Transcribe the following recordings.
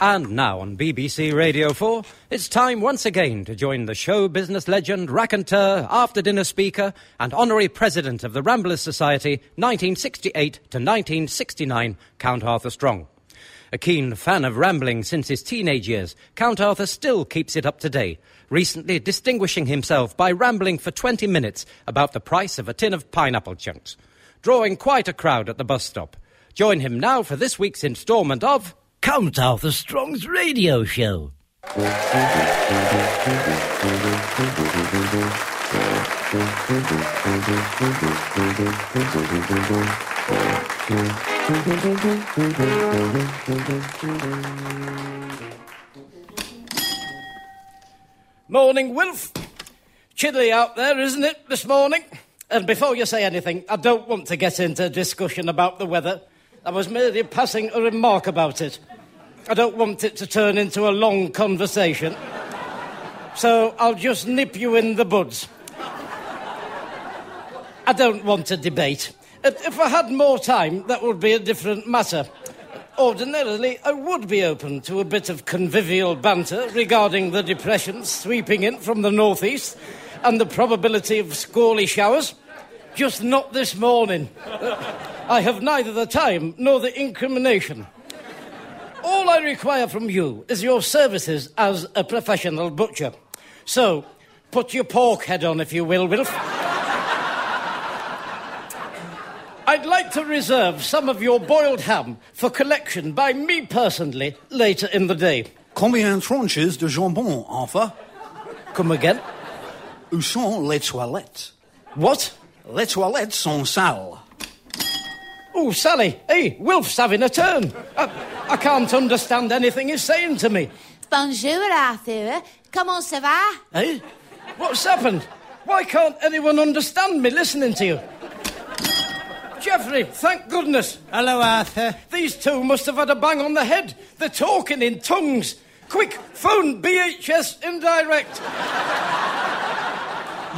And now on BBC Radio 4, it's time once again to join the show business legend, raconteur, after dinner speaker, and honorary president of the Ramblers Society 1968 to 1969, Count Arthur Strong. A keen fan of rambling since his teenage years, Count Arthur still keeps it up to date, recently distinguishing himself by rambling for 20 minutes about the price of a tin of pineapple chunks, drawing quite a crowd at the bus stop. Join him now for this week's instalment of Count Arthur Strong's radio show. Morning, Wilf. Chilly out there, isn't it, this morning? And before you say anything, I don't want to get into a discussion about the weather. I was merely passing a remark about it. I don't want it to turn into a long conversation. So I'll just nip you in the buds. I don't want a debate. If I had more time, that would be a different matter. Ordinarily, I would be open to a bit of convivial banter regarding the depression sweeping in from the northeast and the probability of squally showers. Just not this morning. I have neither the time nor the incrimination. All I require from you is your services as a professional butcher. So, put your pork head on, if you will, Wilf. I'd like to reserve some of your boiled ham for collection by me personally later in the day. Combien de tranches de jambon, Arthur? Come again? Où sont les toilettes? What? Les toilettes sont sales. Oh, Sally. Hey, Wilf's having a turn. I, I can't understand anything he's saying to me. Bonjour, Arthur. Comment ça va? Hey? What's happened? Why can't anyone understand me listening to you? Geoffrey, thank goodness. Hello, Arthur. These two must have had a bang on the head. They're talking in tongues. Quick, phone BHS indirect.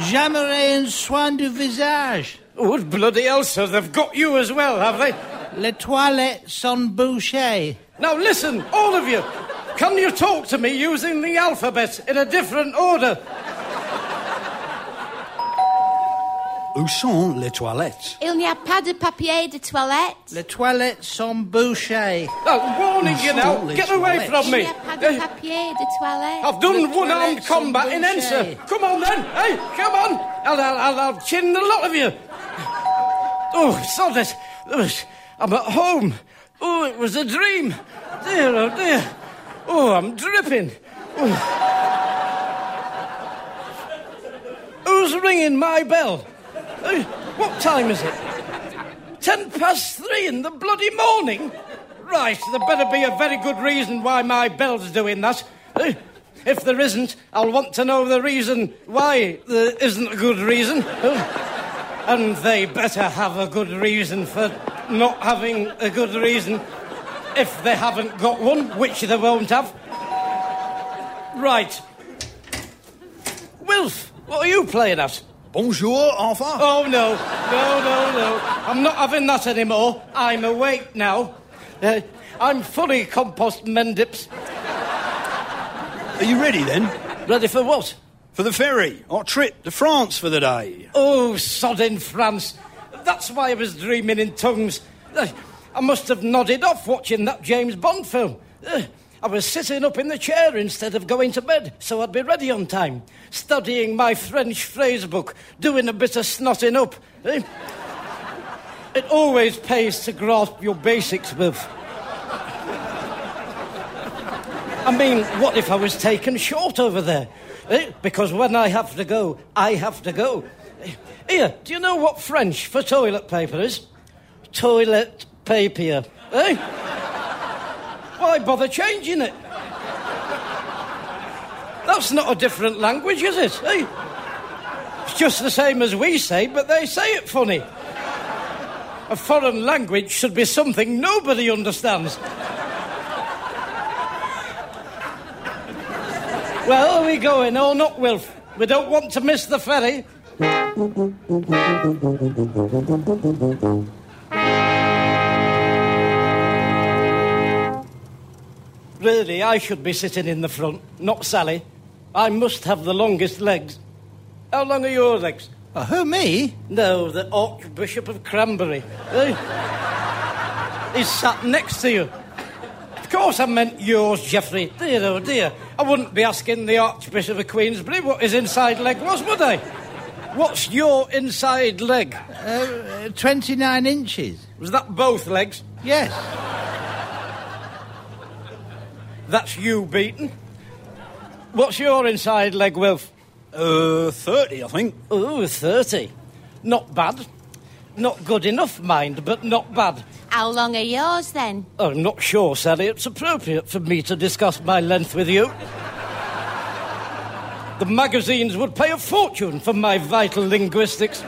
J'aimerais un soin du visage. Oh, bloody hell, sir, they've got you as well, have they? Les toilettes sont bouchées. Now listen, all of you. Can you talk to me using the alphabet in a different order? Où sont les toilettes? Il n'y a pas de papier de toilette. Les toilettes sont bouchées. Oh, warning you now. Stole Get it, away Alex. from Il me. n'y a pas de papier de toilette. I've done The one-armed combat in Enser. Come on then. Hey, come on. I'll, I'll, I'll, I'll chin the lot of you. Oh, sod it. Ugh, I'm at home. Oh, it was a dream. Dear, oh dear. Oh, I'm dripping. Oh. Who's ringing my bell? What time is it? Ten past three in the bloody morning? Right, there better be a very good reason why my bell's doing that. If there isn't, I'll want to know the reason why there isn't a good reason. And they better have a good reason for not having a good reason if they haven't got one, which they won't have. Right. Wilf, what are you playing at? Bonjour, Arthur. Oh, no. No, no, no. I'm not having that anymore. I'm awake now. Uh, I'm fully compost mendips. Are you ready then? Ready for what? For the ferry, or trip to France for the day. Oh, sod in France. That's why I was dreaming in tongues. I must have nodded off watching that James Bond film. I was sitting up in the chair instead of going to bed, so I'd be ready on time, studying my French phrase book, doing a bit of snotting up. It always pays to grasp your basics, Wilf. I mean, what if I was taken short over there? Eh? Because when I have to go, I have to go. Here, do you know what French for toilet paper is? Toilet papier. Eh? Why bother changing it? That's not a different language, is it? Eh? It's just the same as we say, but they say it funny. A foreign language should be something nobody understands. Well, are we going Oh, not, Wilf? We don't want to miss the ferry. Really, I should be sitting in the front, not Sally. I must have the longest legs. How long are your legs? Oh, who, me? No, the Archbishop of Cranberry. Eh? He's sat next to you. Of course I meant yours, Geoffrey. Dear, oh dear. I wouldn't be asking the Archbishop of Queensbury what his inside leg was, would I? What's your inside leg? Uh, 29 inches. Was that both legs? Yes. That's you beaten. What's your inside leg, Wilf? Uh, 30, I think. Oh, 30. Not bad. Not good enough, mind, but not bad. How long are yours then? Oh, I'm not sure, Sally, it's appropriate for me to discuss my length with you. The magazines would pay a fortune for my vital linguistics.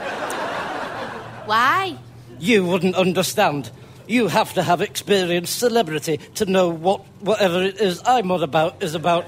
Why? You wouldn't understand. You have to have experienced celebrity to know what whatever it is I'm on about is about.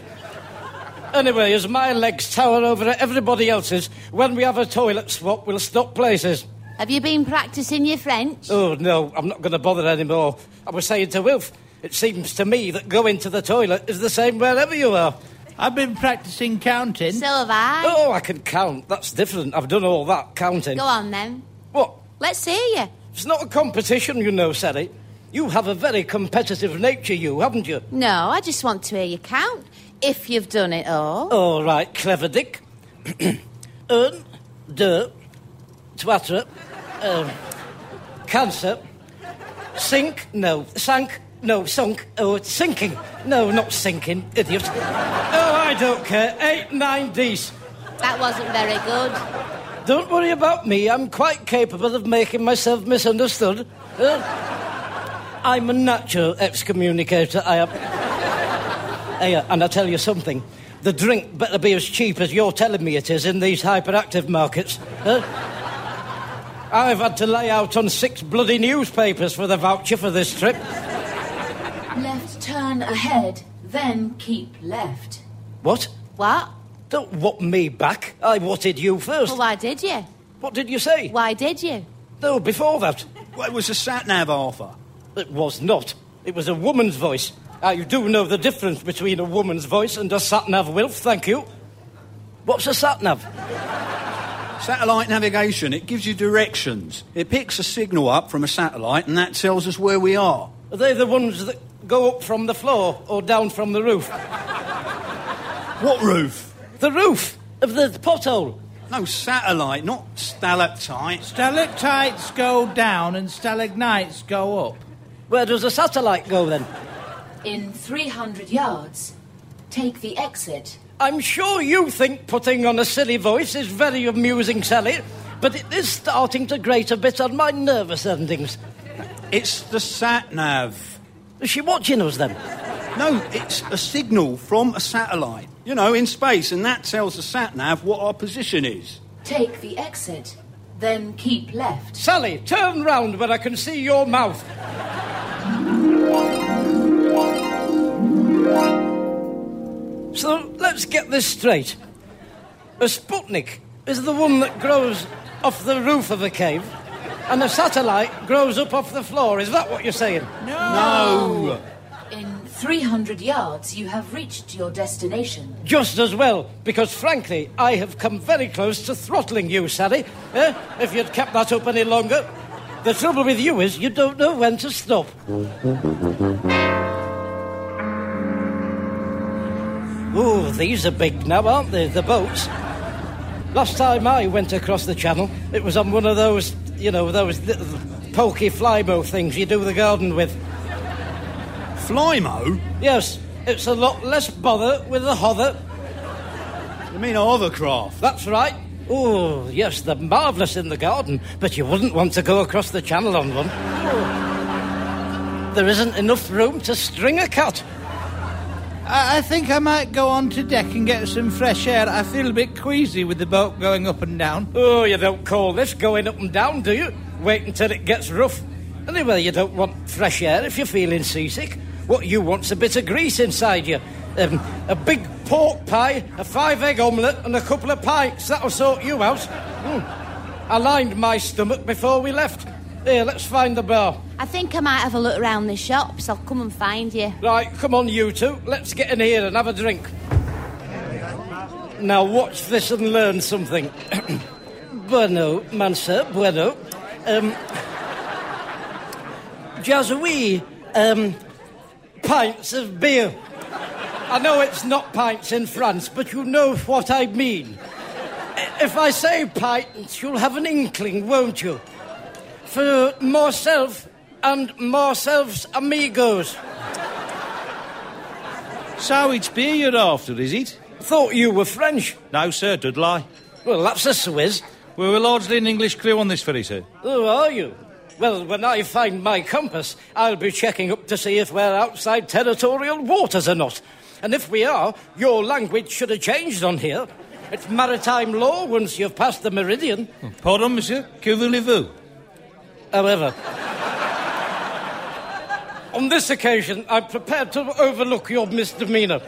Anyway, as my legs tower over everybody else's, when we have a toilet swap, we'll stop places. Have you been practicing your French? Oh, no, I'm not going to bother anymore. I was saying to Wilf, it seems to me that going to the toilet is the same wherever you are. I've been practicing counting. So have I. Oh, I can count. That's different. I've done all that counting. Go on then. What? Let's hear you. It's not a competition, you know, Sally. You have a very competitive nature, you, haven't you? No, I just want to hear you count. If you've done it all. All right, clever Dick. Un, deux, trois, um, cancer, sink, no, sank, no, sunk, oh, it's sinking. No, not sinking, idiot. Oh, I don't care. Eight, nine, D's. That wasn't very good. Don't worry about me. I'm quite capable of making myself misunderstood. Uh, I'm a natural excommunicator. I am. Hey, uh, and I tell you something. The drink better be as cheap as you're telling me it is in these hyperactive markets. Uh, I've had to lay out on six bloody newspapers for the voucher for this trip. Left turn ahead, then keep left. What? What? Don't whop me back. I whatted you first. Well, why did you? What did you say? Why did you? No, before that. Well, it was a sat nav, Arthur. It was not. It was a woman's voice. Ah, you do know the difference between a woman's voice and a sat nav, Wilf, thank you. What's a sat nav? Satellite navigation, it gives you directions. It picks a signal up from a satellite and that tells us where we are. Are they the ones that go up from the floor or down from the roof? What roof? The roof of the pothole. No, satellite, not stalactite. Stalactites go down and stalagmites go up. Where does the satellite go then? In 300 yards, take the exit. I'm sure you think putting on a silly voice is very amusing, Sally, but it is starting to grate a bit on my nervous endings. It's the sat nav. Is she watching us then? No, it's a signal from a satellite. You know, in space, and that tells the sat nav what our position is. Take the exit, then keep left. Sally, turn round where I can see your mouth. So let's get this straight. A Sputnik is the one that grows off the roof of a cave, and a satellite grows up off the floor. Is that what you're saying? No! In 300 yards, you have reached your destination. Just as well, because frankly, I have come very close to throttling you, Sally. Eh? If you'd kept that up any longer. The trouble with you is you don't know when to stop. Oh, these are big now, aren't they? The boats. Last time I went across the channel, it was on one of those, you know, those little pokey flymo things you do the garden with. Flymo? Yes, it's a lot less bother with the hother. You mean a hovercraft? That's right. Oh, yes, they're marvellous in the garden, but you wouldn't want to go across the channel on one. There isn't enough room to string a cat. I, I think I might go on to deck and get some fresh air. I feel a bit queasy with the boat going up and down. Oh, you don't call this going up and down, do you? Wait until it gets rough. Anyway, you don't want fresh air if you're feeling seasick. What you want's a bit of grease inside you. Um, a big pork pie, a five egg omelette, and a couple of pints. That'll sort you out. Mm. I lined my stomach before we left. Here, let's find the bar. I think I might have a look around the shops. I'll come and find you. Right, come on, you two. Let's get in here and have a drink. Now, watch this and learn something. bueno, Mansa, bueno. Um, Jazui, um, pints of beer. I know it's not pints in France, but you know what I mean. If I say pints, you'll have an inkling, won't you? For myself and myself's amigos. So it's beer you're after, is it? Thought you were French. No, sir, Dudley. Well, that's a Swiss. We're largely an English crew on this ferry, sir. Who are you? Well, when I find my compass, I'll be checking up to see if we're outside territorial waters or not. And if we are, your language should have changed on here. It's maritime law once you've passed the meridian. Pardon, monsieur? Que voulez-vous? However, on this occasion, I'm prepared to overlook your misdemeanour.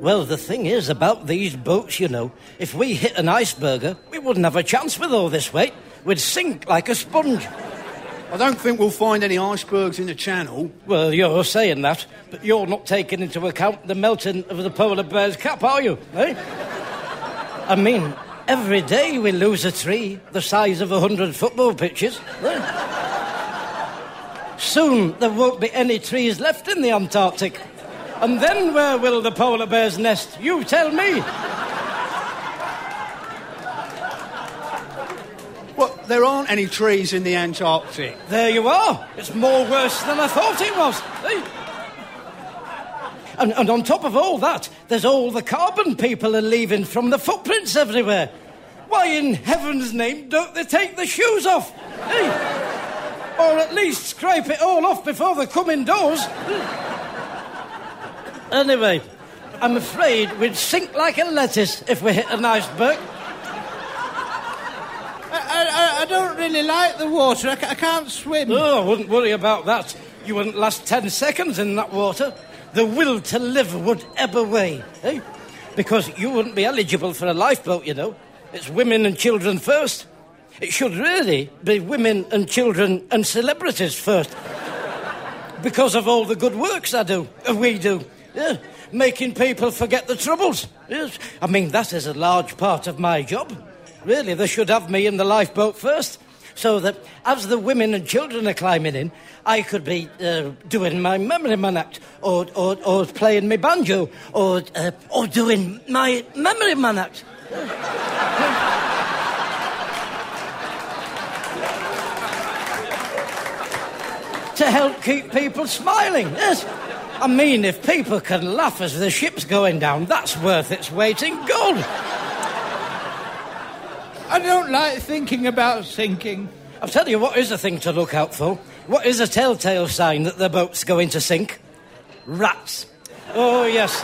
Well, the thing is about these boats, you know, if we hit an iceberger, we wouldn't have a chance with all this weight. We'd sink like a sponge. I don't think we'll find any icebergs in the channel. Well, you're saying that, but you're not taking into account the melting of the polar bear's cap, are you? Eh? I mean, every day we lose a tree the size of a hundred football pitches. Soon there won't be any trees left in the Antarctic. And then where will the polar bears nest? You tell me. Well, there aren't any trees in the Antarctic. There you are. It's more worse than I thought it was. And, and on top of all that, there's all the carbon people are leaving from the footprints everywhere. Why in heaven's name don't they take the shoes off? eh? Or at least scrape it all off before they come indoors. Anyway, I'm afraid we'd sink like a lettuce if we hit an iceberg. I, I, I don't really like the water. I, I can't swim. Oh, I wouldn't worry about that. You wouldn't last ten seconds in that water. The will to live would ebb away, eh? Because you wouldn't be eligible for a lifeboat, you know. It's women and children first. It should really be women and children and celebrities first. Because of all the good works I do, uh, we do. Yeah, making people forget the troubles. Yes. I mean, that is a large part of my job. Really, they should have me in the lifeboat first, so that as the women and children are climbing in, I could be uh, doing my memory man act, or, or, or playing my banjo, or, uh, or doing my memory man act. to help keep people smiling. Yes. I mean, if people can laugh as the ship's going down, that's worth its weight in gold. I don't like thinking about sinking. I'll tell you what is a thing to look out for. What is a telltale sign that the boat's going to sink? Rats. Oh, yes.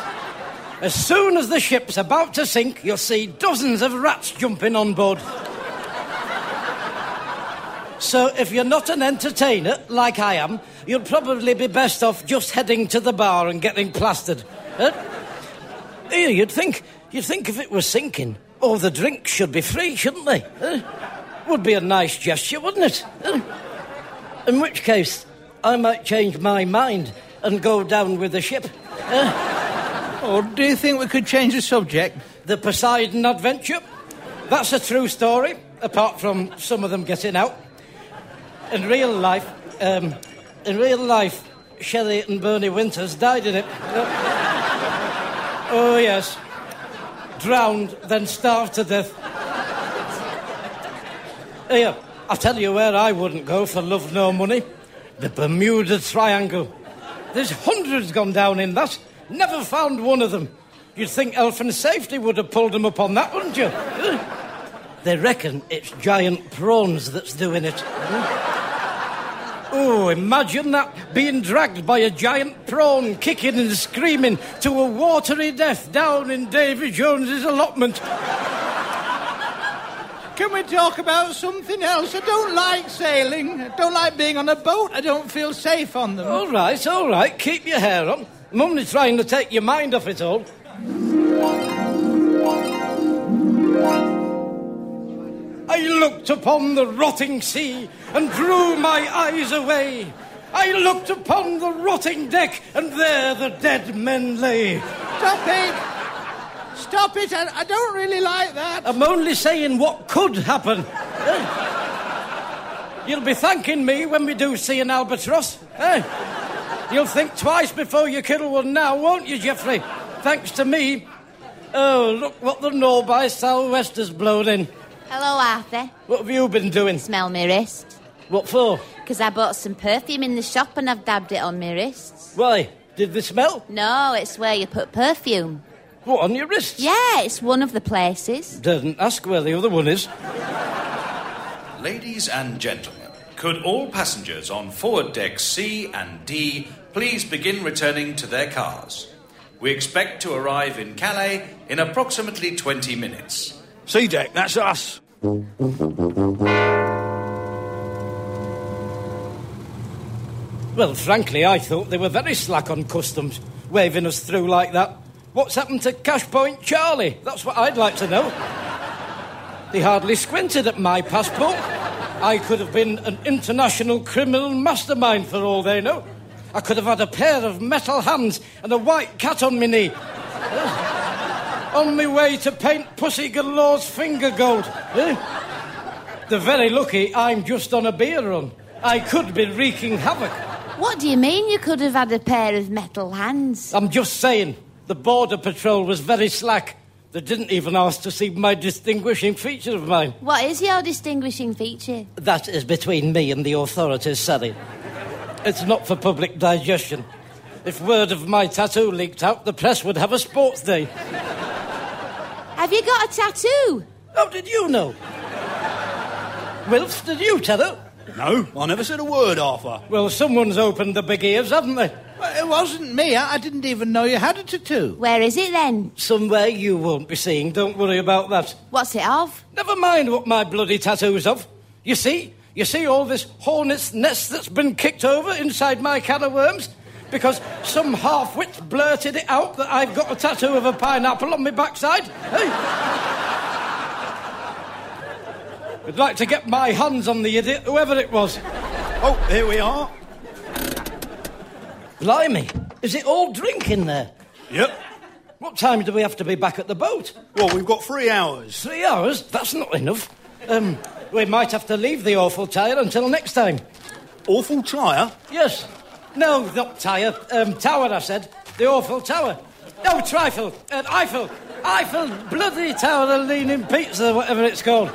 As soon as the ship's about to sink, you'll see dozens of rats jumping on board. So, if you're not an entertainer, like I am, you'll probably be best off just heading to the bar and getting plastered. Eh? You'd think, you'd think if it was sinking, all the drinks should be free, shouldn't they? Eh? Would be a nice gesture, wouldn't it? Eh? In which case, I might change my mind and go down with the ship. Or do you think we could change the subject? The Poseidon Adventure. That's a true story, apart from some of them getting out. In real life, um, in real life, Shelley and Bernie Winters died in it. oh, yes. Drowned, then starved to death. Here, I'll tell you where I wouldn't go for love nor money. The Bermuda Triangle. There's hundreds gone down in that. Never found one of them. You'd think and Safety would have pulled them up on that, wouldn't you? they reckon it's giant prawns that's doing it. Oh, imagine that being dragged by a giant prawn, kicking and screaming to a watery death down in Davy Jones's allotment. Can we talk about something else? I don't like sailing. I don't like being on a boat. I don't feel safe on them. All right, all right, keep your hair on. I'm only trying to take your mind off it all. Looked upon the rotting sea and drew my eyes away. I looked upon the rotting deck and there the dead men lay. Stop it! Stop it! I, I don't really like that. I'm only saying what could happen. You'll be thanking me when we do see an albatross. Eh? You'll think twice before you kill one now, won't you, Geoffrey? Thanks to me. Oh, look what the Norby sou'wester's blown in. Hello, Arthur. What have you been doing? Smell my wrist. What for? Because I bought some perfume in the shop and I've dabbed it on my wrists. Why? Did they smell? No, it's where you put perfume. What, on your wrists? Yeah, it's one of the places. Didn't ask where the other one is. Ladies and gentlemen, could all passengers on forward decks C and D please begin returning to their cars? We expect to arrive in Calais in approximately 20 minutes. C deck, that's us. Well, frankly, I thought they were very slack on customs, waving us through like that. What's happened to Cash Point Charlie? That's what I'd like to know. They hardly squinted at my passport. I could have been an international criminal mastermind for all they know. I could have had a pair of metal hands and a white cat on my knee. On my way to paint Pussy Galore's finger gold. Eh? They're very lucky I'm just on a beer run. I could be wreaking havoc. What do you mean you could have had a pair of metal hands? I'm just saying, the Border Patrol was very slack. They didn't even ask to see my distinguishing feature of mine. What is your distinguishing feature? That is between me and the authorities, Sally. It's not for public digestion. If word of my tattoo leaked out, the press would have a sports day. Have you got a tattoo? How did you know? Wilf, did you tell her? No, I never said a word, Arthur. Well, someone's opened the big ears, haven't they? Well, it wasn't me. I, I didn't even know you had a tattoo. Where is it then? Somewhere you won't be seeing. Don't worry about that. What's it of? Never mind what my bloody tattoo's of. You see? You see all this hornet's nest that's been kicked over inside my can of worms? Because some half-wit blurted it out that I've got a tattoo of a pineapple on my backside. Hey? I'd like to get my hands on the idiot, whoever it was. Oh, here we are. Blimey, is it all drink in there? Yep. What time do we have to be back at the boat? Well, we've got three hours. Three hours? That's not enough. Um, we might have to leave the awful tire until next time. Awful tire? Yes. No, not tire. Um, tower, I said. The awful tower. No, trifle. Uh, Eiffel. Eiffel. Bloody Tower, the Leaning Pizza, whatever it's called.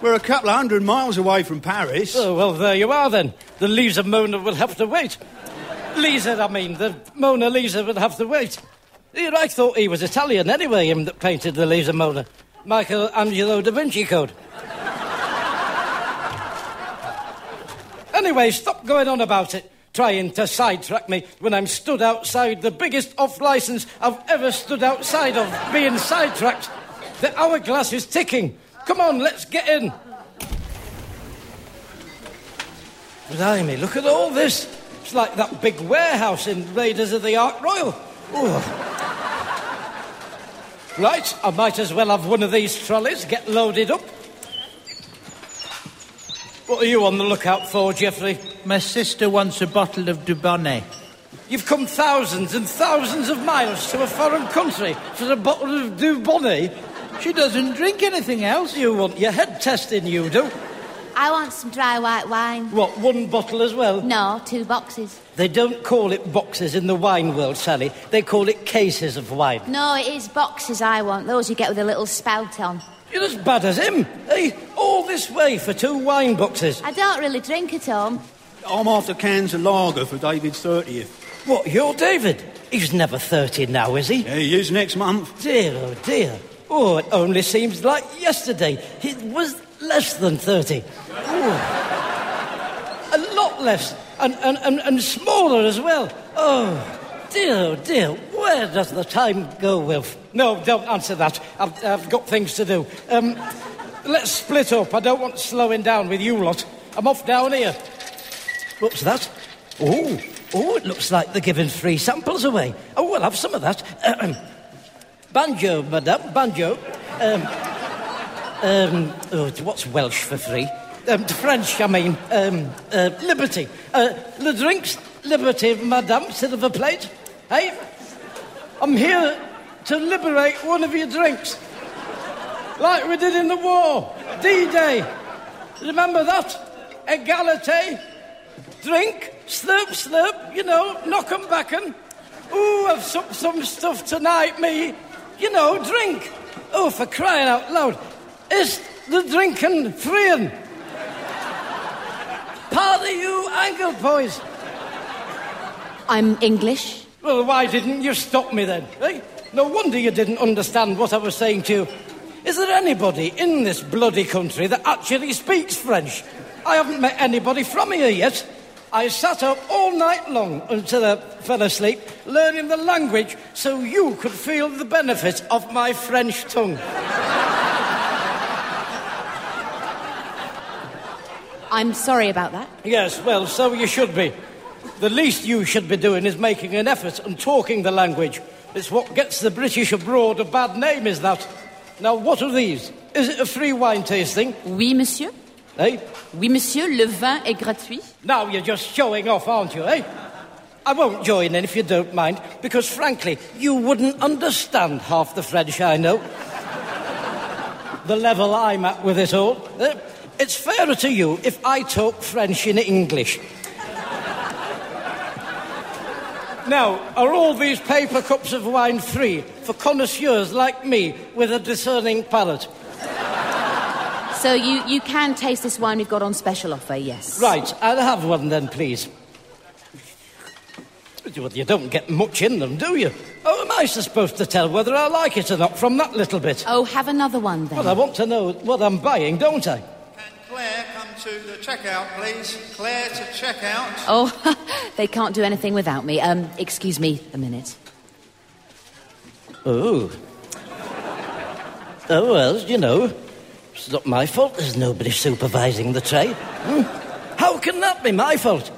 We're a couple of hundred miles away from Paris. Oh, well, there you are then. The Lisa Mona will have to wait. Lisa, I mean, the Mona Lisa will have to wait. I thought he was Italian anyway, him that painted the Lisa Mona. Michelangelo da Vinci Code. Anyway, stop going on about it, trying to sidetrack me when I'm stood outside the biggest off licence I've ever stood outside of, being sidetracked. The hourglass is ticking. Come on, let's get in. Blimey, look at all this. It's like that big warehouse in Raiders of the Ark Royal. Right, I might as well have one of these trolleys, get loaded up. What are you on the lookout for, Geoffrey? My sister wants a bottle of Dubonnet. You've come thousands and thousands of miles to a foreign country for a bottle of Dubonnet. She doesn't drink anything else. You want your head testing, you do. I want some dry white wine. What, one bottle as well? No, two boxes. They don't call it boxes in the wine world, Sally. They call it cases of wine. No, it is boxes I want. Those you get with a little spout on. You're as bad as him. Hey, all this way for two wine boxes. I don't really drink at home. I'm after cans of lager for David's 30th. What, you're David? He's never 30 now, is he? Yeah, he is next month. Dear, oh dear. Oh, it only seems like yesterday. He was less than 30. Oh. A lot less. And, and, and, and smaller as well. Oh, dear, dear. Where does the time go, Wilf? No, don't answer that. I've, I've got things to do. Um, let's split up. I don't want slowing down with you lot. I'm off down here. What's that? Oh, oh, it looks like they're giving free samples away. Oh, we'll have some of that. Ahem. banjo, madame, banjo. Um, Um, oh, what's Welsh for free? Um, French, I mean. Um, uh, liberty. Uh, the drinks, liberty, madame, silver plate. Hey? I'm here to liberate one of your drinks. Like we did in the war. D-Day. Remember that? Egalite. Drink, slurp, slurp, you know, knock 'em back 'em. Ooh, I've supped some stuff tonight, me. You know, drink. Oh, for crying out loud. Is the drinking freeing? Part of you angle boys. I'm English. Well, why didn't you stop me then? Eh? No wonder you didn't understand what I was saying to you. Is there anybody in this bloody country that actually speaks French? I haven't met anybody from here yet. I sat up all night long until I fell asleep, learning the language so you could feel the benefit of my French tongue. I'm sorry about that. Yes, well, so you should be. The least you should be doing is making an effort and talking the language. It's what gets the British abroad a bad name, is that? Now, what are these? Is it a free wine tasting? Oui, monsieur. Eh? Oui, monsieur, le vin est gratuit. Now you're just showing off, aren't you, eh? I won't join in if you don't mind, because frankly, you wouldn't understand half the French I know. the level I'm at with it all. eh? It's fairer to you if I talk French in English. Now, are all these paper cups of wine free for connoisseurs like me with a discerning palate? So you, you can taste this wine we've got on special offer, yes. Right, I'll have one then, please. Well, you don't get much in them, do you? How am I supposed to tell whether I like it or not from that little bit? Oh, have another one then. Well, I want to know what I'm buying, don't I? Can Claire come to the checkout, please? Claire to checkout. Oh, they can't do anything without me. Um, excuse me a minute. Oh. Oh, well, you know, it's not my fault there's nobody supervising the tray. Hmm? How can that be my fault?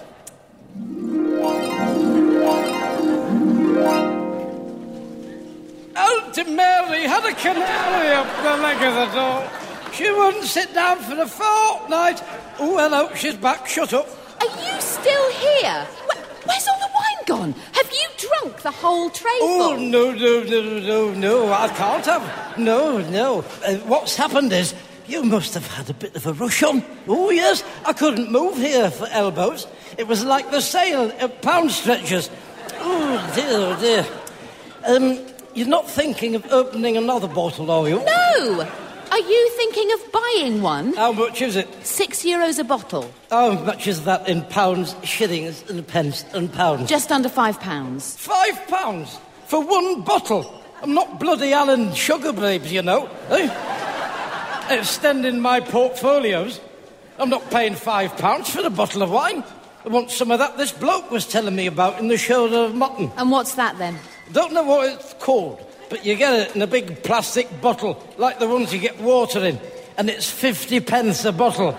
Auntie Mary had a canary up the leg of the door. She wouldn't sit down for a fortnight. Oh, hello, she's back. Shut up. Are you still here? Wh- where's all the wine gone? Have you drunk the whole tray Oh, no, no, no, no, no, I can't have. No, no. Uh, what's happened is you must have had a bit of a rush on. Oh, yes, I couldn't move here for elbows. It was like the sale at pound stretchers. Oh, dear, oh, dear. Um, you're not thinking of opening another bottle, are you? No! Are you thinking of buying one? How much is it? Six euros a bottle. How much is that in pounds, shillings, and pence, and pounds? Just under five pounds. Five pounds for one bottle. I'm not bloody Alan Sugar Babes, you know. Eh? Extending my portfolios. I'm not paying five pounds for a bottle of wine. I want some of that this bloke was telling me about in the shoulder of mutton. And what's that then? Don't know what it's called, but you get it in a big plastic bottle, like the ones you get water in, and it's 50 pence a bottle.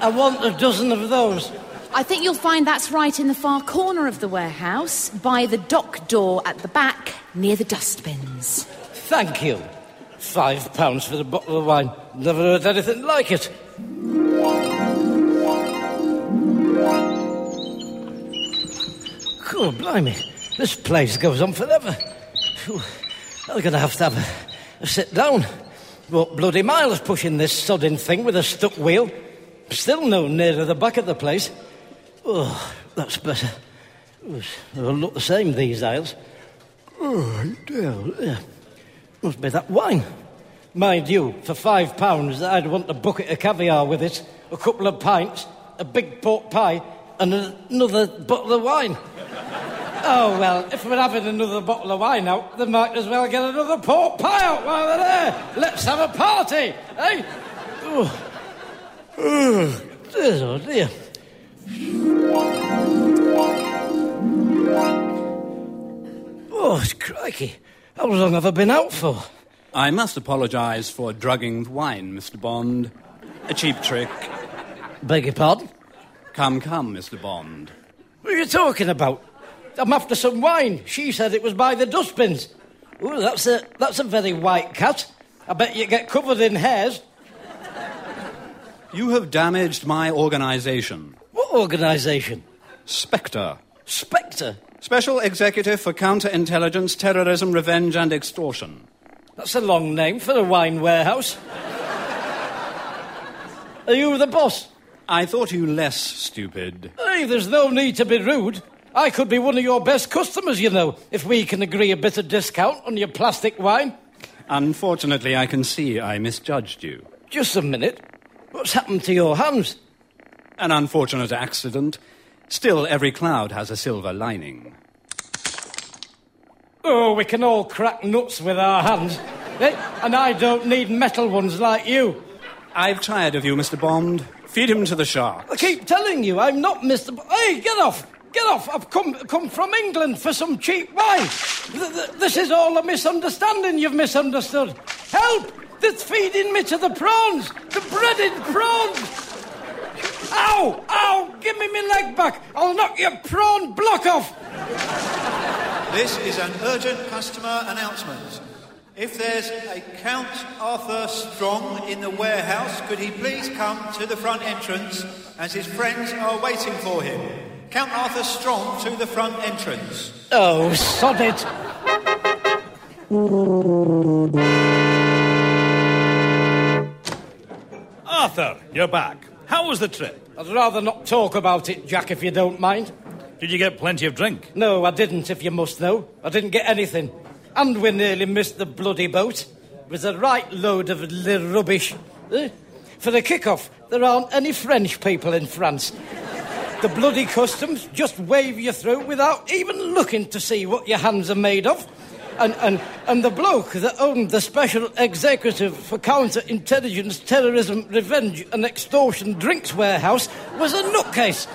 I want a dozen of those. I think you'll find that's right in the far corner of the warehouse, by the dock door at the back, near the dustbins. Thank you. Five pounds for the bottle of wine. Never heard anything like it. Oh, blimey. This place goes on forever. Phew. I'm going to have to have a, sit down. What bloody miles pushing this sodding thing with a stuck wheel. Still no nearer the back of the place. Oh, that's better. They'll look the same, these aisles. Oh, dear. yeah. Must be that wine. Mind you, for five pounds, I'd want a bucket of caviar with it, a couple of pints, a big pork pie, and another bottle of wine. Oh, well, if we're having another bottle of wine out, they might as well get another pork pie out while they're there. Let's have a party, eh? Oh, oh dear, oh dear. Oh, it's crikey. How long have I been out for? I must apologise for drugging with wine, Mr. Bond. A cheap trick. Beg your pardon? Come, come, Mr. Bond. What are you talking about? I'm after some wine. She said it was by the dustbins. Oh, that's a, that's a very white cat. I bet you get covered in hairs. You have damaged my organisation. What organisation? Spectre. Spectre? Special Executive for Counterintelligence, Terrorism, Revenge and Extortion. That's a long name for a wine warehouse. Are you the boss? I thought you less stupid. Hey, there's no need to be rude. I could be one of your best customers, you know, if we can agree a bit of discount on your plastic wine. Unfortunately, I can see I misjudged you. Just a minute. What's happened to your hands? An unfortunate accident. Still, every cloud has a silver lining. Oh, we can all crack nuts with our hands. Eh? And I don't need metal ones like you. I've tired of you, Mr. Bond. Feed him to the shark. I keep telling you, I'm not Mr. B- hey, get off! Get off! I've come, come from England for some cheap wine. Th- th- this is all a misunderstanding you've misunderstood. Help! That's feeding me to the prawns! The breaded prawns! Ow! Ow! Give me my leg back! I'll knock your prawn block off! This is an urgent customer announcement. If there's a Count Arthur Strong in the warehouse, could he please come to the front entrance as his friends are waiting for him? Count Arthur Strong to the front entrance. Oh, sod it! Arthur, you're back. How was the trip? I'd rather not talk about it, Jack, if you don't mind. Did you get plenty of drink? No, I didn't, if you must know. I didn't get anything. And we nearly missed the bloody boat. It was a right load of li- rubbish. Eh? For the kick-off, there aren't any French people in France. The bloody customs just wave you through without even looking to see what your hands are made of. And, and, and the bloke that owned the special executive for counter-intelligence, terrorism, revenge and extortion drinks warehouse was a nutcase.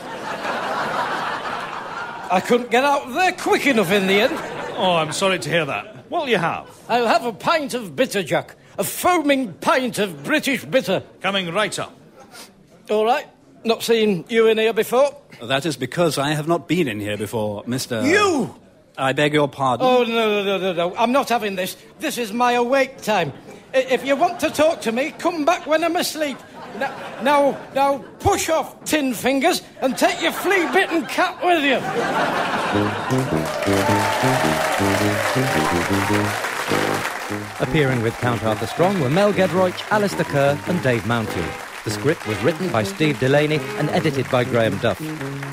I couldn't get out of there quick enough in the end. Oh, I'm sorry to hear that. What'll you have? I'll have a pint of bitter, Jack. A foaming pint of British bitter. Coming right up. All right. Not seen you in here before. That is because I have not been in here before, Mr. You! I beg your pardon. Oh, no, no, no, no, no. I'm not having this. This is my awake time. If you want to talk to me, come back when I'm asleep. Now, now, now push off, tin fingers, and take your flea-bitten cat with you. Appearing with Count Arthur Strong were Mel Giedroyc, Alistair Kerr, and Dave Mountain. The script was written by Steve Delaney and edited by Graham Duff.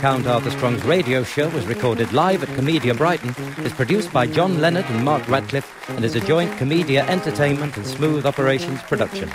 Count Arthur Strong's radio show was recorded live at Komedia Brighton, is produced by John Leonard and Mark Radcliffe, and is a joint Komedia Entertainment and Smooth Operations production.